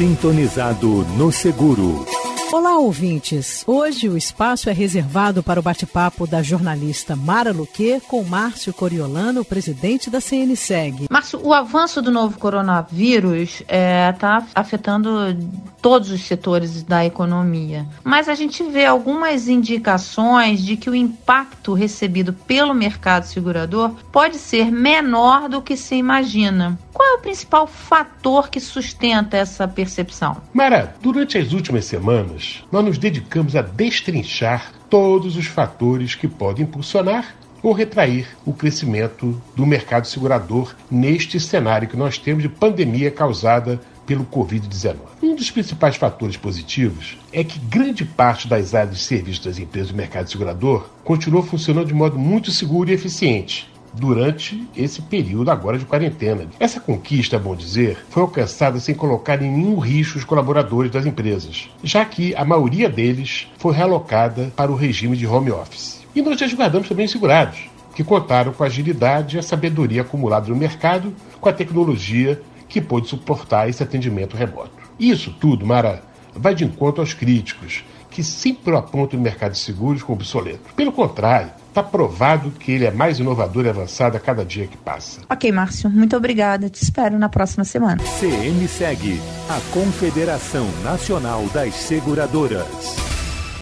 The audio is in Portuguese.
Sintonizado no Seguro. Olá, ouvintes. Hoje o espaço é reservado para o bate-papo da jornalista Mara Luque com Márcio Coriolano, presidente da CNSEG. Márcio, o avanço do novo coronavírus está é, tá afetando todos os setores da economia, mas a gente vê algumas indicações de que o impacto recebido pelo mercado segurador pode ser menor do que se imagina. Qual é o principal fator que sustenta essa percepção? Mara, durante as últimas semanas, nós nos dedicamos a destrinchar todos os fatores que podem impulsionar ou retrair o crescimento do mercado segurador neste cenário que nós temos de pandemia causada pelo Covid-19. Dos principais fatores positivos é que grande parte das áreas de serviços das empresas do mercado segurador continuou funcionando de modo muito seguro e eficiente, durante esse período agora de quarentena. Essa conquista, é bom dizer, foi alcançada sem colocar em nenhum risco os colaboradores das empresas, já que a maioria deles foi realocada para o regime de home office. E nós resguardamos também segurados, que contaram com a agilidade e a sabedoria acumulada no mercado com a tecnologia que pôde suportar esse atendimento remoto. Isso tudo, Mara, vai de encontro aos críticos, que sempre apontam o mercado de seguros como obsoleto. Pelo contrário, Está provado que ele é mais inovador e avançado a cada dia que passa. Ok, Márcio, muito obrigada. Te espero na próxima semana. CM segue a Confederação Nacional das Seguradoras.